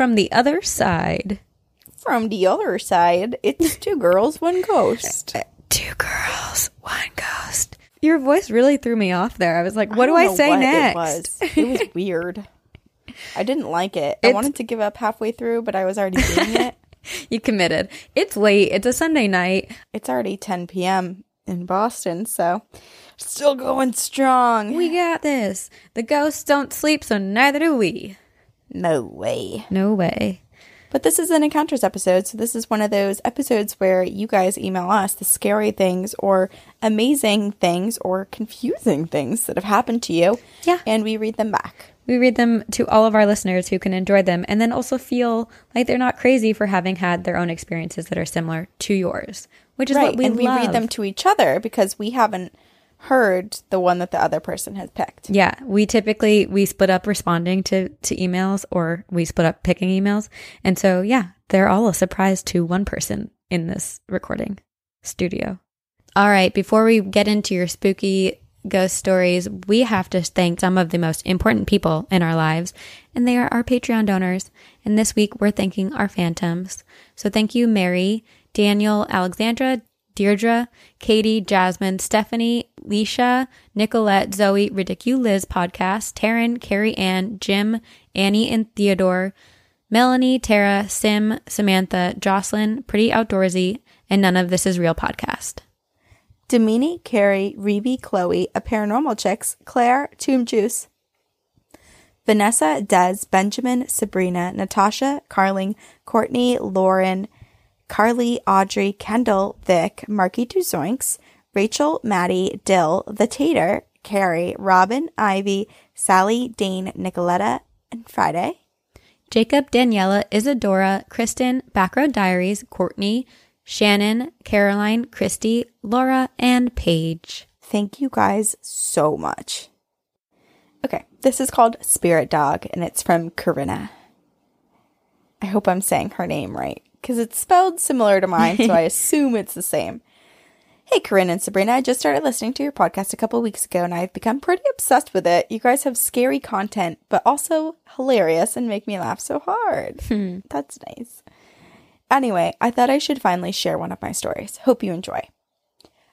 from the other side. from the other side, it's two girls, one ghost. Two girls, one ghost. Your voice really threw me off there. I was like, what do don't I say next? It was. It was weird. I didn't like it. I wanted to give up halfway through, but I was already doing it. You committed. It's late. It's a Sunday night. It's already 10 p.m. in Boston, so still going strong. We got this. The ghosts don't sleep, so neither do we. no way. No way. But this is an encounters episode, so this is one of those episodes where you guys email us the scary things or amazing things or confusing things that have happened to you. Yeah. And we read them back. We read them to all of our listeners who can enjoy them and then also feel like they're not crazy for having had their own experiences that are similar to yours, which is right. what we and we read them to each other because we haven't heard the one that the other person has picked. Yeah, we typically we split up responding to to emails or we split up picking emails. And so yeah, they're all a surprise to one person in this recording studio. All right, before we get into your spooky ghost stories, we have to thank some of the most important people in our lives, and they are our Patreon donors. And this week we're thanking our phantoms. So thank you Mary, Daniel, Alexandra, Deirdre, Katie, Jasmine, Stephanie, Leisha, Nicolette, Zoe, Ridiculous Podcast, Taryn, Carrie Ann, Jim, Annie and Theodore, Melanie, Tara, Sim, Samantha, Jocelyn, Pretty Outdoorsy, and None of This Is Real podcast. Domini, Carrie, Reby, Chloe, A Paranormal Chicks, Claire, Tomb Juice, Vanessa, Des, Benjamin, Sabrina, Natasha, Carling, Courtney, Lauren, Carly, Audrey, Kendall, Vic, Marky Two Zoinks, Rachel, Maddie, Dill, The Tater, Carrie, Robin, Ivy, Sally, Dane, Nicoletta, and Friday. Jacob, Daniela, Isadora, Kristen, Backroad Diaries, Courtney, Shannon, Caroline, Christy, Laura, and Paige. Thank you guys so much. Okay, this is called Spirit Dog and it's from Corinna. I hope I'm saying her name right because it's spelled similar to mine, so I assume it's the same. Hey, Corinne and Sabrina, I just started listening to your podcast a couple weeks ago and I've become pretty obsessed with it. You guys have scary content, but also hilarious and make me laugh so hard. Hmm. That's nice. Anyway, I thought I should finally share one of my stories. Hope you enjoy.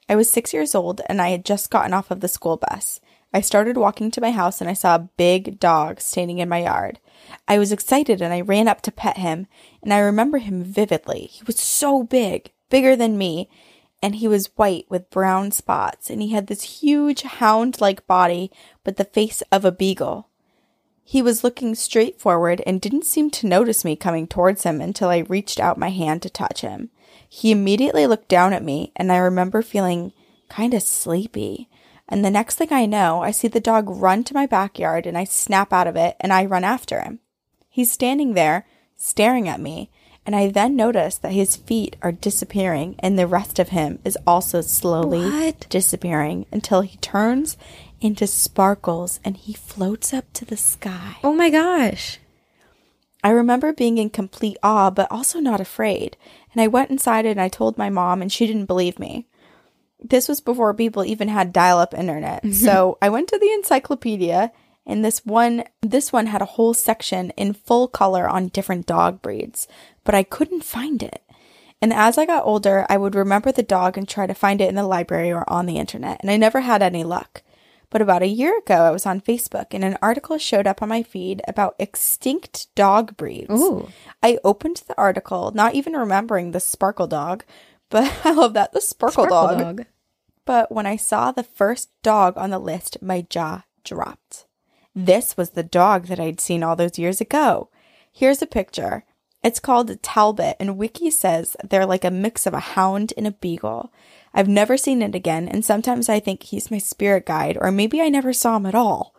I was six years old and I had just gotten off of the school bus. I started walking to my house and I saw a big dog standing in my yard. I was excited and I ran up to pet him, and I remember him vividly. He was so big, bigger than me, and he was white with brown spots, and he had this huge hound like body, but the face of a beagle. He was looking straight forward and didn't seem to notice me coming towards him until I reached out my hand to touch him. He immediately looked down at me, and I remember feeling kind of sleepy. And the next thing I know, I see the dog run to my backyard and I snap out of it and I run after him. He's standing there, staring at me, and I then notice that his feet are disappearing and the rest of him is also slowly What? disappearing until he turns into sparkles and he floats up to the sky. Oh my gosh. I remember being in complete awe, but also not afraid. And I went inside and I told my mom, and she didn't believe me. This was before people even had dial up internet. Mm-hmm. so I went to the encyclopedia, and this one this one had a whole section in full color on different dog breeds, but I couldn't find it. And as I got older, I would remember the dog and try to find it in the library or on the internet, and I never had any luck. But about a year ago, I was on Facebook and an article showed up on my feed about extinct dog breeds. Ooh. I opened the article, not even remembering the sparkle dog, but I love that the sparkle, dog. But when I saw the first dog on the list, my jaw dropped. This was the dog that I'd seen all those years ago. Here's a picture. It's called Talbot, and Wiki says they're like a mix of a hound and a beagle. I've never seen it again, and sometimes I think he's my spirit guide, or maybe I never saw him at all.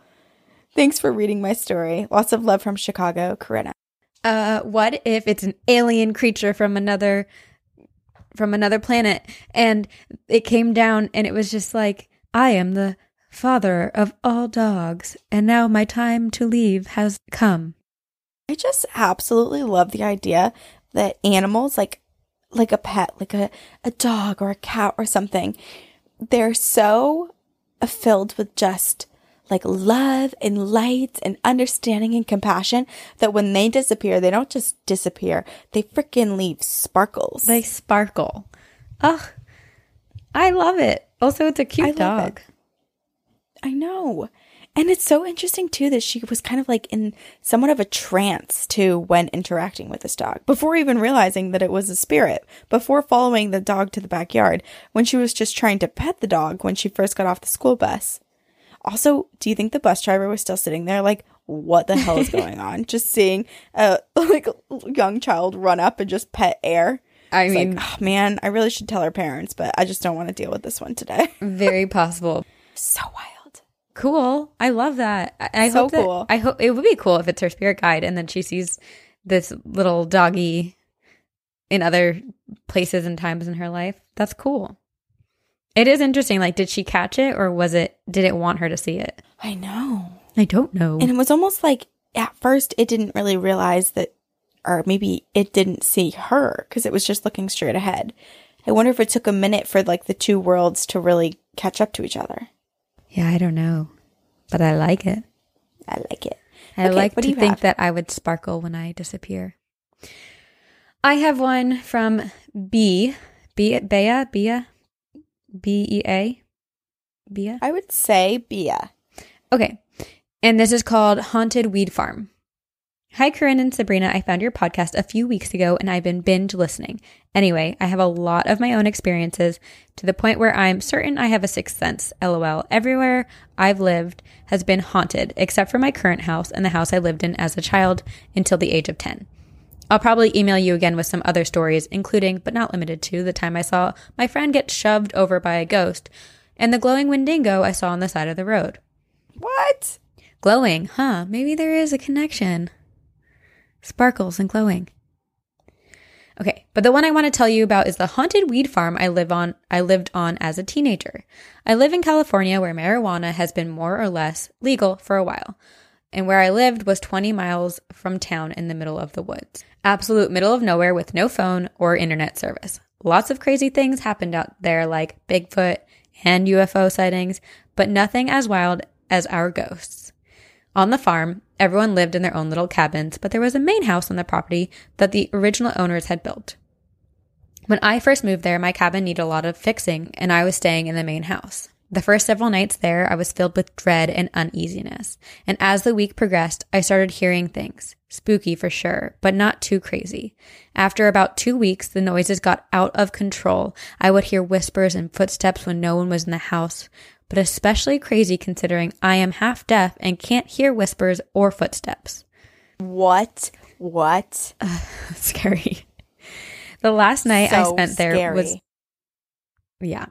Thanks for reading my story. Lots of love from Chicago, Corinna. Uh, what if it's an alien creature from another from another planet and it came down and it was just like I am the father of all dogs, and now my time to leave has come. I just absolutely love the idea that animals like like a pet, like a, a dog or a cat or something, they're so filled with just like love and light and understanding and compassion that when they disappear, they don't just disappear, they freaking leave sparkles. They sparkle. Ugh. I love it. Also, it's a cute I dog. I know. And it's so interesting too that she was kind of like in somewhat of a trance too when interacting with this dog before even realizing that it was a spirit, before following the dog to the backyard when she was just trying to pet the dog when she first got off the school bus. Also, do you think the bus driver was still sitting there like, what the hell is going on? Just seeing a like young child run up and just pet air. I It's mean, like, oh, man, I really should tell her parents, but I just don't want to deal with this one today. very possible. so wild. Cool. I love that. I, I So hope that, cool. I hope it would be cool if it's her spirit guide and then she sees this little doggy in other places and times in her life. That's cool. It is interesting. Like, did she catch it or was it, did it want her to see it? I know. I don't know. And it was almost like at first it didn't really realize that, or maybe it didn't see her because it was just looking straight ahead. I wonder if it took a minute for like the two worlds to really catch up to each other. yeah, I don't know. But I like it. I like it. I Okay, like what do to you think have? that I would sparkle when I disappear. I have one from B. B. Bea. Bea. B E A. Bea. I would say Bia. Okay. And this is called Haunted Weed Farm. Hi, Corinne and Sabrina. I found your podcast a few weeks ago and I've been binge listening. Anyway, I have a lot of my own experiences to the point where I'm certain I have a sixth sense. LOL. Everywhere I've lived has been haunted, except for my current house and the house I lived in as a child until the age of 10. I'll probably email you again with some other stories, including, but not limited to, the time I saw my friend get shoved over by a ghost and the glowing Wendigo I saw on the side of the road. What? Glowing, huh? Maybe there is a connection. Sparkles and glowing. Okay, but the one I want to tell you about is the haunted weed farm I live on I lived on as a teenager. I live in California where marijuana has been more or less legal for a while. And where I lived was 20 miles from town in the middle of the woods. Absolute middle of nowhere with no phone or internet service. Lots of crazy things happened out there like Bigfoot and UFO sightings, but nothing as wild as our ghosts. On the farm, everyone lived in their own little cabins, but there was a main house on the property that the original owners had built. When I first moved there, my cabin needed a lot of fixing, and I was staying in the main house. The first several nights there, I was filled with dread and uneasiness. And as the week progressed, I started hearing things. Spooky for sure, but not too crazy. After about two weeks, the noises got out of control. I would hear whispers and footsteps when no one was in the house, but especially crazy considering I am half deaf and can't hear whispers or footsteps. What? What? Scary. The last night I spent there was. Yeah.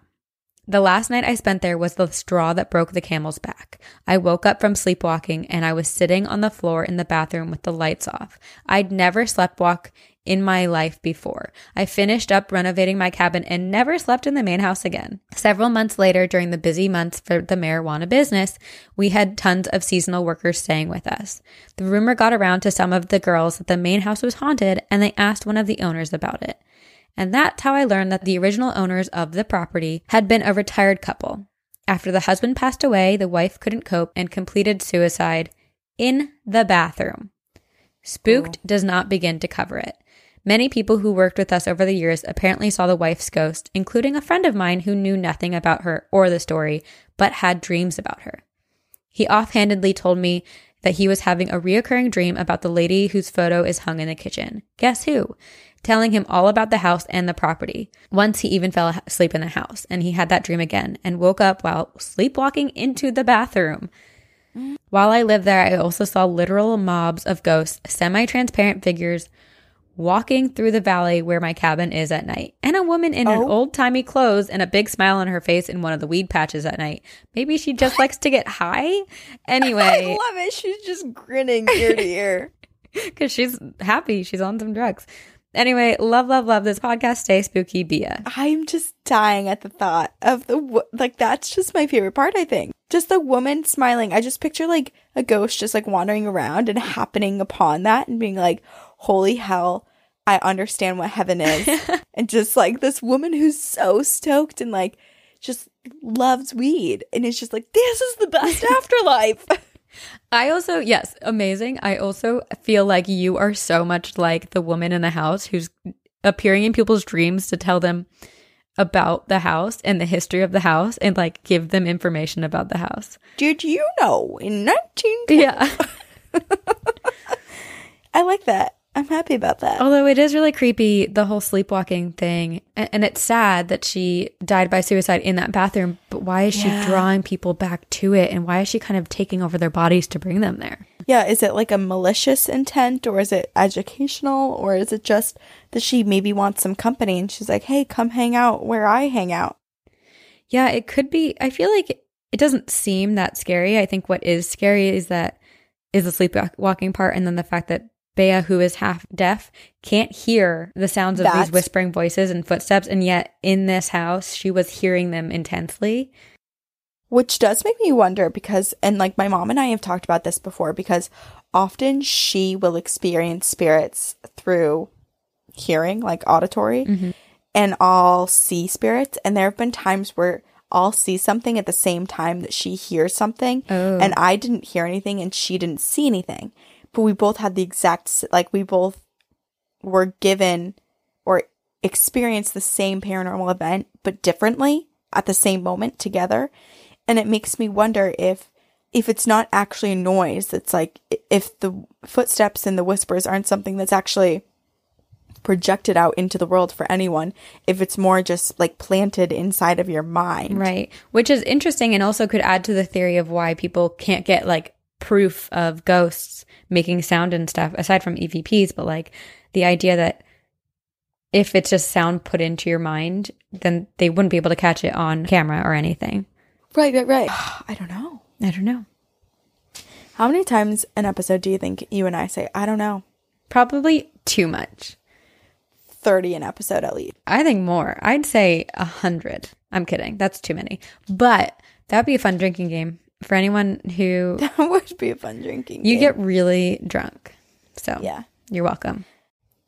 The last night I spent there was the straw that broke the camel's back. I woke up from sleepwalking and I was sitting on the floor in the bathroom with the lights off. I'd never sleptwalk in my life before. I finished up renovating my cabin and never slept in the main house again. Several months later, during the busy months for the marijuana business, we had tons of seasonal workers staying with us. The rumor got around to some of the girls that the main house was haunted and they asked one of the owners about it. And that's how I learned that the original owners of the property had been a retired couple. After the husband passed away, the wife couldn't cope and completed suicide in the bathroom. Spooked oh. does not begin to cover it. Many people who worked with us over the years apparently saw the wife's ghost, including a friend of mine who knew nothing about her or the story, but had dreams about her. He offhandedly told me that he was having a reoccurring dream about the lady whose photo is hung in the kitchen. Guess who? Telling him all about the house and the property. Once he even fell asleep in the house, and he had that dream again and woke up while sleepwalking into the bathroom. While I lived there, I also saw literal mobs of ghosts, semi transparent figures walking through the valley where my cabin is at night, and a woman in an Oh. old timey clothes and a big smile on her face in one of the weed patches at night. Maybe she just likes to get high? Anyway, I love it. She's just grinning ear to ear. because she's happy. She's on some drugs. Anyway, love, love, love this podcast. Stay spooky, Bia. I'm just dying at the thought of the like. That's just my favorite part. I think just the woman smiling. I just picture like a ghost just like wandering around and happening upon that and being like, "Holy hell, I understand what heaven is," and just like this woman who's so stoked and like just loves weed and it's just like, "This is the best afterlife." I also, yes, amazing. I also feel like you are so much like the woman in the house who's appearing in people's dreams to tell them about the house and the history of the house and like give them information about the house. Did you know in 19? Yeah. I like that. I'm happy about that. Although it is really creepy, the whole sleepwalking thing. a- And it's sad that she died by suicide in that bathroom, but why is Yeah. she drawing people back to it? And why is she kind of taking over their bodies to bring them there? Yeah, is it like a malicious intent or is it educational or is it just that she maybe wants some company and she's like, "Hey, come hang out where I hang out." Yeah, it could be. I feel like it doesn't seem that scary. I think what is scary is that is the sleepwalking part, and then the fact that Bea, who is half deaf, can't hear the sounds of That's- these whispering voices and footsteps, and yet in this house, she was hearing them intensely. Which does make me wonder because and like my mom and I have talked about this before because often she will experience spirits through hearing, like auditory, mm-hmm. and I'll see spirits and there have been times where I'll see something at the same time that she hears something Oh. and I didn't hear anything and she didn't see anything. But we both had the exact like we both were given or experienced the same paranormal event but differently at the same moment together and it makes me wonder if if it's not actually noise it's like if the footsteps and the whispers aren't something that's actually projected out into the world for anyone if it's more just like planted inside of your mind Right. Which is interesting and also could add to the theory of why people can't get like proof of ghosts making sound and stuff aside from EVPs, but like the idea that if it's just sound put into your mind, then they wouldn't be able to catch it on camera or anything. right right right i don't know I don't know. how many times an episode do you think you and i say i don't know Probably too much. 30 an episode at least I think more. I'd say a hundred. I'm kidding. That's too many. But that'd be a fun drinking game for anyone who that would be a fun drinking you game. get really drunk. So yeah You're welcome.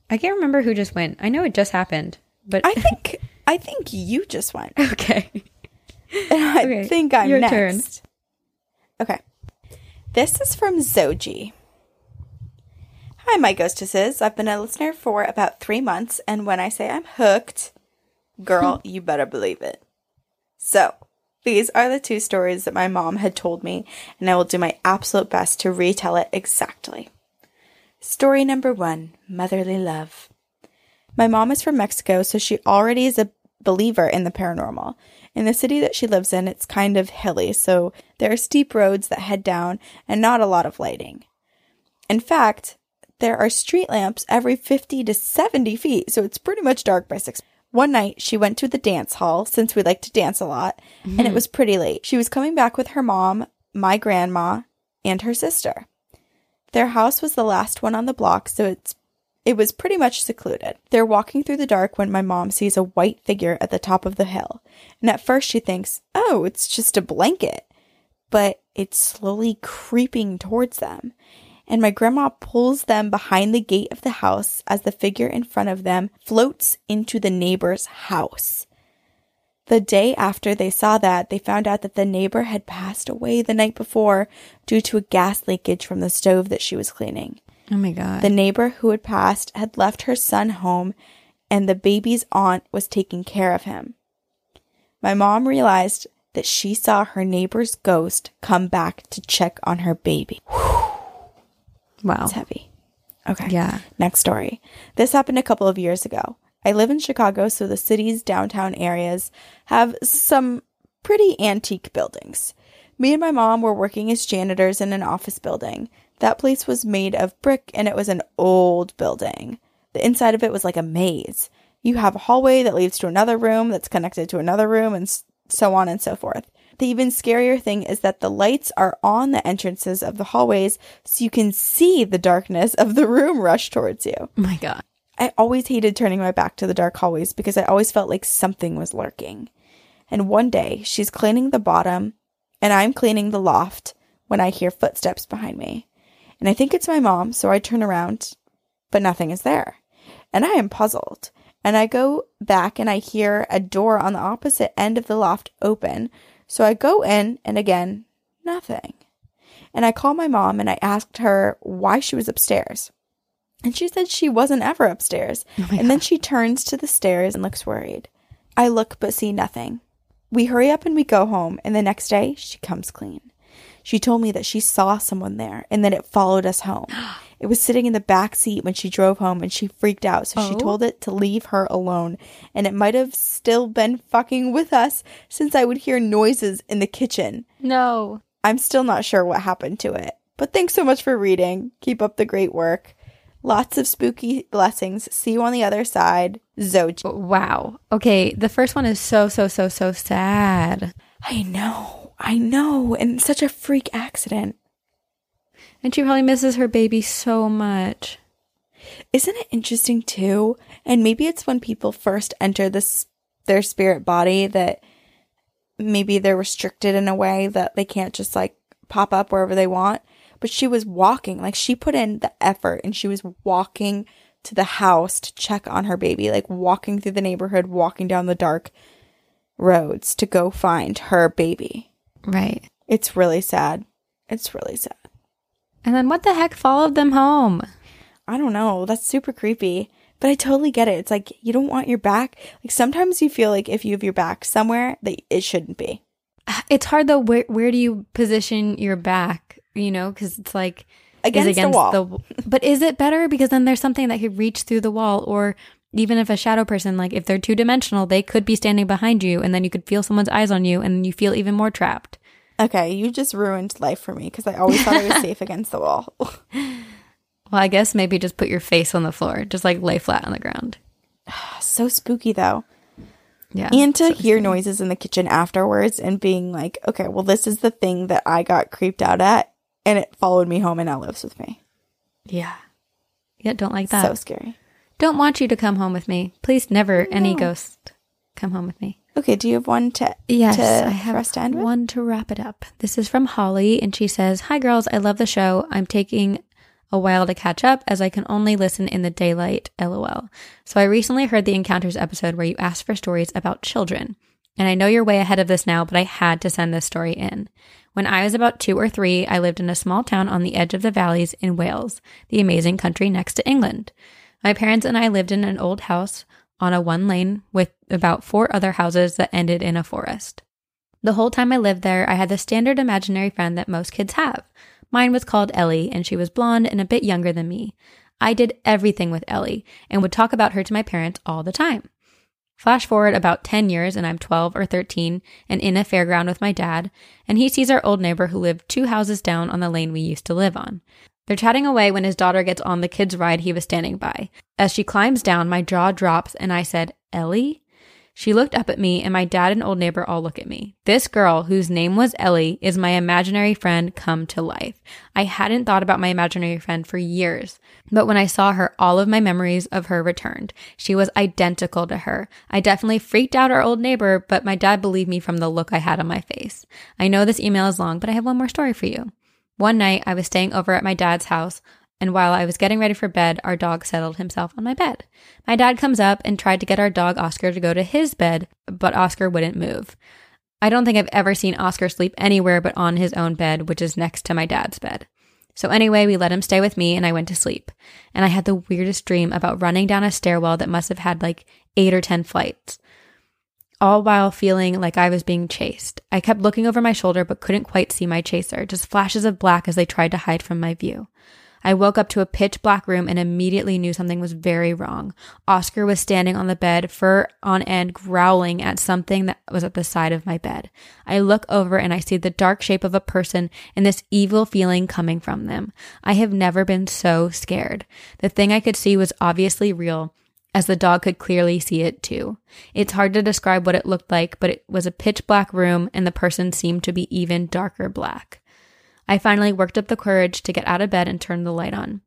I can't remember who just went. I know it just happened, but i think i think you just went okay. And I Okay, think I'm your next. turn. Okay. This is from Zoji. Hi, my ghostesses. I've been a listener for about three months, and when I say I'm hooked, girl, you better believe it. So, these are the two stories that my mom had told me, and I will do my absolute best to retell it exactly. Story number one Motherly Love. My mom is from Mexico, so she already is a believer in the paranormal. In the city that she lives in, it's kind of hilly, so there are steep roads that head down and not a lot of lighting. In fact, there are street lamps every 50 to 70 feet, so it's pretty much dark by 6. One night, she went to the dance hall since we like to dance a lot, and it mm-hmm. was pretty late. She was coming back with her mom, my grandma, and her sister. Their house was the last one on the block, so it's it was pretty much secluded. They're walking through the dark when my mom sees a white figure at the top of the hill. And at first she thinks, "Oh, it's just a blanket." But it's slowly creeping towards them. And my grandma pulls them behind the gate of the house as the figure in front of them floats into the neighbor's house. The day after they saw that, they found out that the neighbor had passed away the night before due to a gas leakage from the stove that she was cleaning. Oh my god. The neighbor who had passed had left her son home, and the baby's aunt was taking care of him. My mom realized that she saw her neighbor's ghost come back to check on her baby. Wow. It's heavy. Okay. Yeah. Next story. This happened a couple of years ago. I live in Chicago, so the city's downtown areas have some pretty antique buildings. Me and my mom were working as janitors in an office building. That place was made of brick and it was an old building. The inside of it was like a maze. You have a hallway that leads to another room that's connected to another room and so on and so forth. The even scarier thing is that the lights are on the entrances of the hallways so you can see the darkness of the room rush towards you. My god. I always hated turning my back to the dark hallways because I always felt like something was lurking. And one day, she's cleaning the bottom and I'm cleaning the loft when I hear footsteps behind me. And I think it's my mom, so I turn around, but nothing is there. And I am puzzled. And I go back and I hear a door on the opposite end of the loft open. So I go in and again, nothing. And I call my mom and I asked her why she was upstairs. And she said she wasn't ever upstairs. and then she turns to the stairs and looks worried. I look but see nothing. We hurry up and we go home, and the next day she comes clean. She told me that she saw someone there and that it followed us home. It was sitting in the back seat when she drove home and she freaked out, so she Oh. told it to leave her alone. And it might have still been fucking with us since I would hear noises in the kitchen. No. I'm still not sure what happened to it. But thanks so much for reading. Keep up the great work. Lots of spooky blessings. See you on the other side. Zoji. Oh, wow. Okay. The first one is so, so, so, so sad. I know. I know. And such a freak accident. And she probably misses her baby so much. Isn't it interesting too? And maybe it's when people first enter this their spirit body that maybe they're restricted in a way that they can't just like pop up wherever they want. But she was walking, like she put in the effort and she was walking to the house to check on her baby, like walking through the neighborhood, walking down the dark roads to go find her baby. Right. It's really sad. It's really sad. And then what the heck followed them home? I don't know. That's super creepy. But I totally get it. It's like you don't want your back. Like sometimes you feel like if you have your back somewhere that it shouldn't be. It's hard though. Where, where do you position your back? You know, because it's like is Against, the wall. but is it better because then there's something that could reach through the wall, or even if a shadow person, like if they're two dimensional, they could be standing behind you, and then you could feel someone's eyes on you, and you feel even more trapped. Okay, you just ruined life for me because I always thought I was safe against the wall. Well, I guess maybe just put your face on the floor, just like lay flat on the ground. so spooky though. Yeah. And to hear noises in the kitchen afterwards and being like, okay, well, this is the thing that I got creeped out at and it followed me home and now lives with me. Yeah. Yeah, don't like that. So scary. don't want you to come home with me. Please never any ghost come home with me. Okay, do you have one to, Yes, to I have for us to end with? one to wrap it up. This is from Holly, and she says, Hi, girls. I love the show. I'm taking a while to catch up as I can only listen in the daylight, lol. So I recently heard the Encounters episode where you asked for stories about children. And I know you're way ahead of this now, but I had to send this story in. When I was about two or three, I lived in a small town on the edge of the valleys in Wales, the amazing country next to England. My parents and I lived in an old house on a one lane with about four other houses that ended in a forest. The whole time I lived there, I had the standard imaginary friend that most kids have. Mine was called Ellie, and she was blonde and a bit younger than me. I did everything with Ellie and would talk about her to my parents all the time. Flash forward about 10 years, and I'm 12 or 13 and in a fairground with my dad, and he sees our old neighbor who lived two houses down on the lane we used to live on. They're chatting away when his daughter gets on the kid's ride he was standing by. As she climbs down, my jaw drops, and I said, Ellie? She looked up at me, and my dad and old neighbor all look at me. This girl, whose name was Ellie, is my imaginary friend come to life. I hadn't thought about my imaginary friend for years, but when I saw her, all of my memories of her returned. She was identical to her. I definitely freaked out our old neighbor, but my dad believed me from the look I had on my face. I know this email is long, but I have one more story for you. One night, I was staying over at my dad's house, and while I was getting ready for bed, our dog settled himself on my bed. My dad comes up and tried to get our dog Oscar to go to his bed, but Oscar wouldn't move. I don't think I've ever seen Oscar sleep anywhere but on his own bed, which is next to my dad's bed. So anyway, we let him stay with me and I went to sleep. And I had the weirdest dream about running down a stairwell that must have had like eight or 10 flights all while feeling like I was being chased. I kept looking over my shoulder but couldn't quite see my chaser, just flashes of black as they tried to hide from my view. I woke up to a pitch black room and immediately knew something was very wrong. Oscar was standing on the bed, fur on end, growling at something that was at the side of my bed. I look over and I see the dark shape of a person and this evil feeling coming from them. I have never been so scared. The thing I could see was obviously real, as the dog could clearly see it too. It's hard to describe what it looked like, but it was a pitch black room and the person seemed to be even darker black. I finally worked up the courage to get out of bed and turn the light on.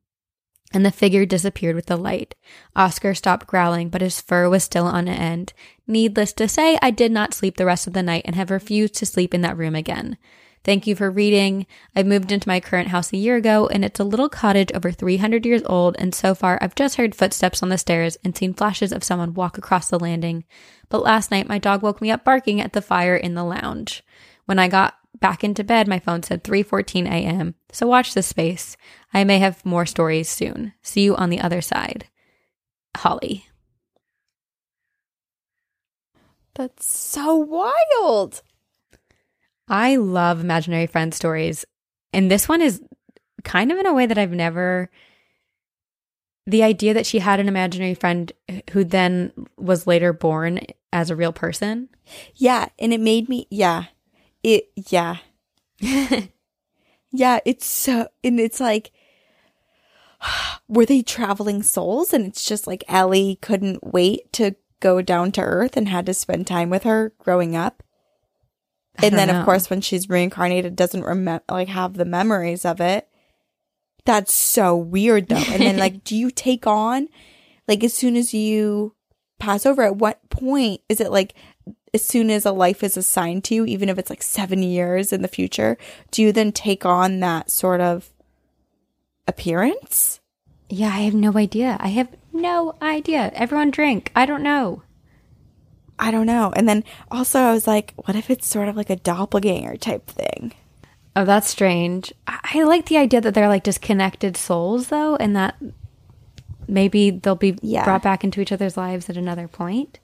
and the figure disappeared with the light. Oscar stopped growling, but his fur was still on end. Needless to say, I did not sleep the rest of the night and have refused to sleep in that room again. Thank you for reading. I moved into my current house a year ago, and it's a little cottage over 300 years old, and so far I've just heard footsteps on the stairs and seen flashes of someone walk across the landing. But last night my dog woke me up barking at the fire in the lounge. When I got back into bed, my phone said 3:14 a.m. So watch this space. I may have more stories soon. See you on the other side. Holly. That's so wild. I love imaginary friend stories. And this one is kind of in a way that I've never. The idea that she had an imaginary friend who then was later born as a real person. Yeah, and it made me yeah. It yeah. yeah, it's so and it's like were they traveling souls and it's just like Ellie couldn't wait to go down to earth and had to spend time with her growing up. And then know. of course when she's reincarnated doesn't remember like have the memories of it. That's so weird though. And then like do you take on like as soon as you pass over at what point is it like as soon as a life is assigned to you even if it's like 7 years in the future do you then take on that sort of appearance? Yeah, I have no idea. I have no idea. Everyone drink. I don't know. I don't know. And then also I was like what if it's sort of like a doppelganger type thing? Oh, that's strange. I, I like the idea that they're like disconnected souls, though, and that maybe they'll be Yeah. brought back into each other's lives at another point.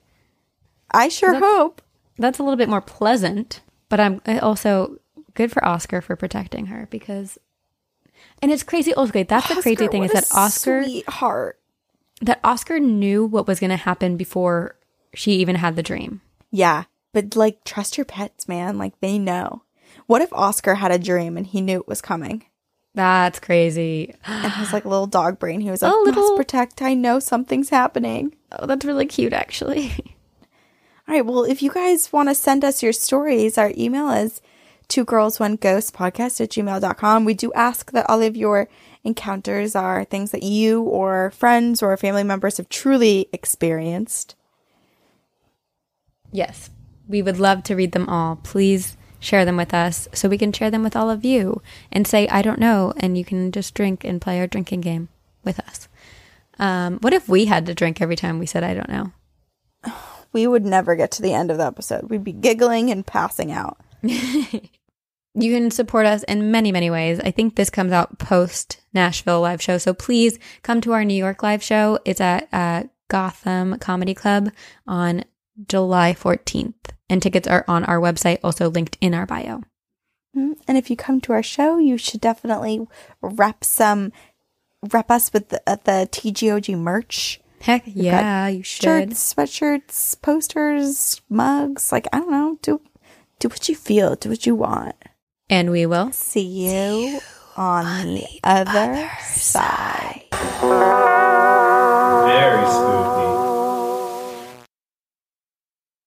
I sure That's- hope. That's a little bit more pleasant, but I'm uh, also good for Oscar for protecting her because, and it's crazy. Also, okay, that's the crazy thing is that Oscar sweetheart. that Oscar knew what was going to happen before she even had the dream. Yeah, but like trust your pets, man. Like they know. What if Oscar had a dream and he knew it was coming? That's crazy. And his like little dog brain, he was like, A little- "Must protect. I know something's happening." Oh, that's really cute, actually. All right. Well, if you guys want to send us your stories, our email is two girls one ghost podcast at gmail.com. We do ask that all of your encounters are things that you or friends or family members have truly experienced. Yes, we would love to read them all. Please share them with us so we can share them with all of you and say, I don't know. And you can just drink and play our drinking game with us. Um, what if we had to drink every time we said, I don't know? We would never get to the end of the episode. We'd be giggling and passing out. You can support us in many, many ways. I think this comes out post Nashville live show. So please come to our New York live show. It's at uh, Gotham Comedy Club on July 14th. And tickets are on our website, also linked in our bio. Mm, And if you come to our show, you should definitely rep some, rep us with the, uh, the TGOG merch. Heck yeah, you should. Shirts, sweatshirts, posters, mugs. Like, I don't know. Do, do what you feel. Do what you want. And we will See you on, the, other, side.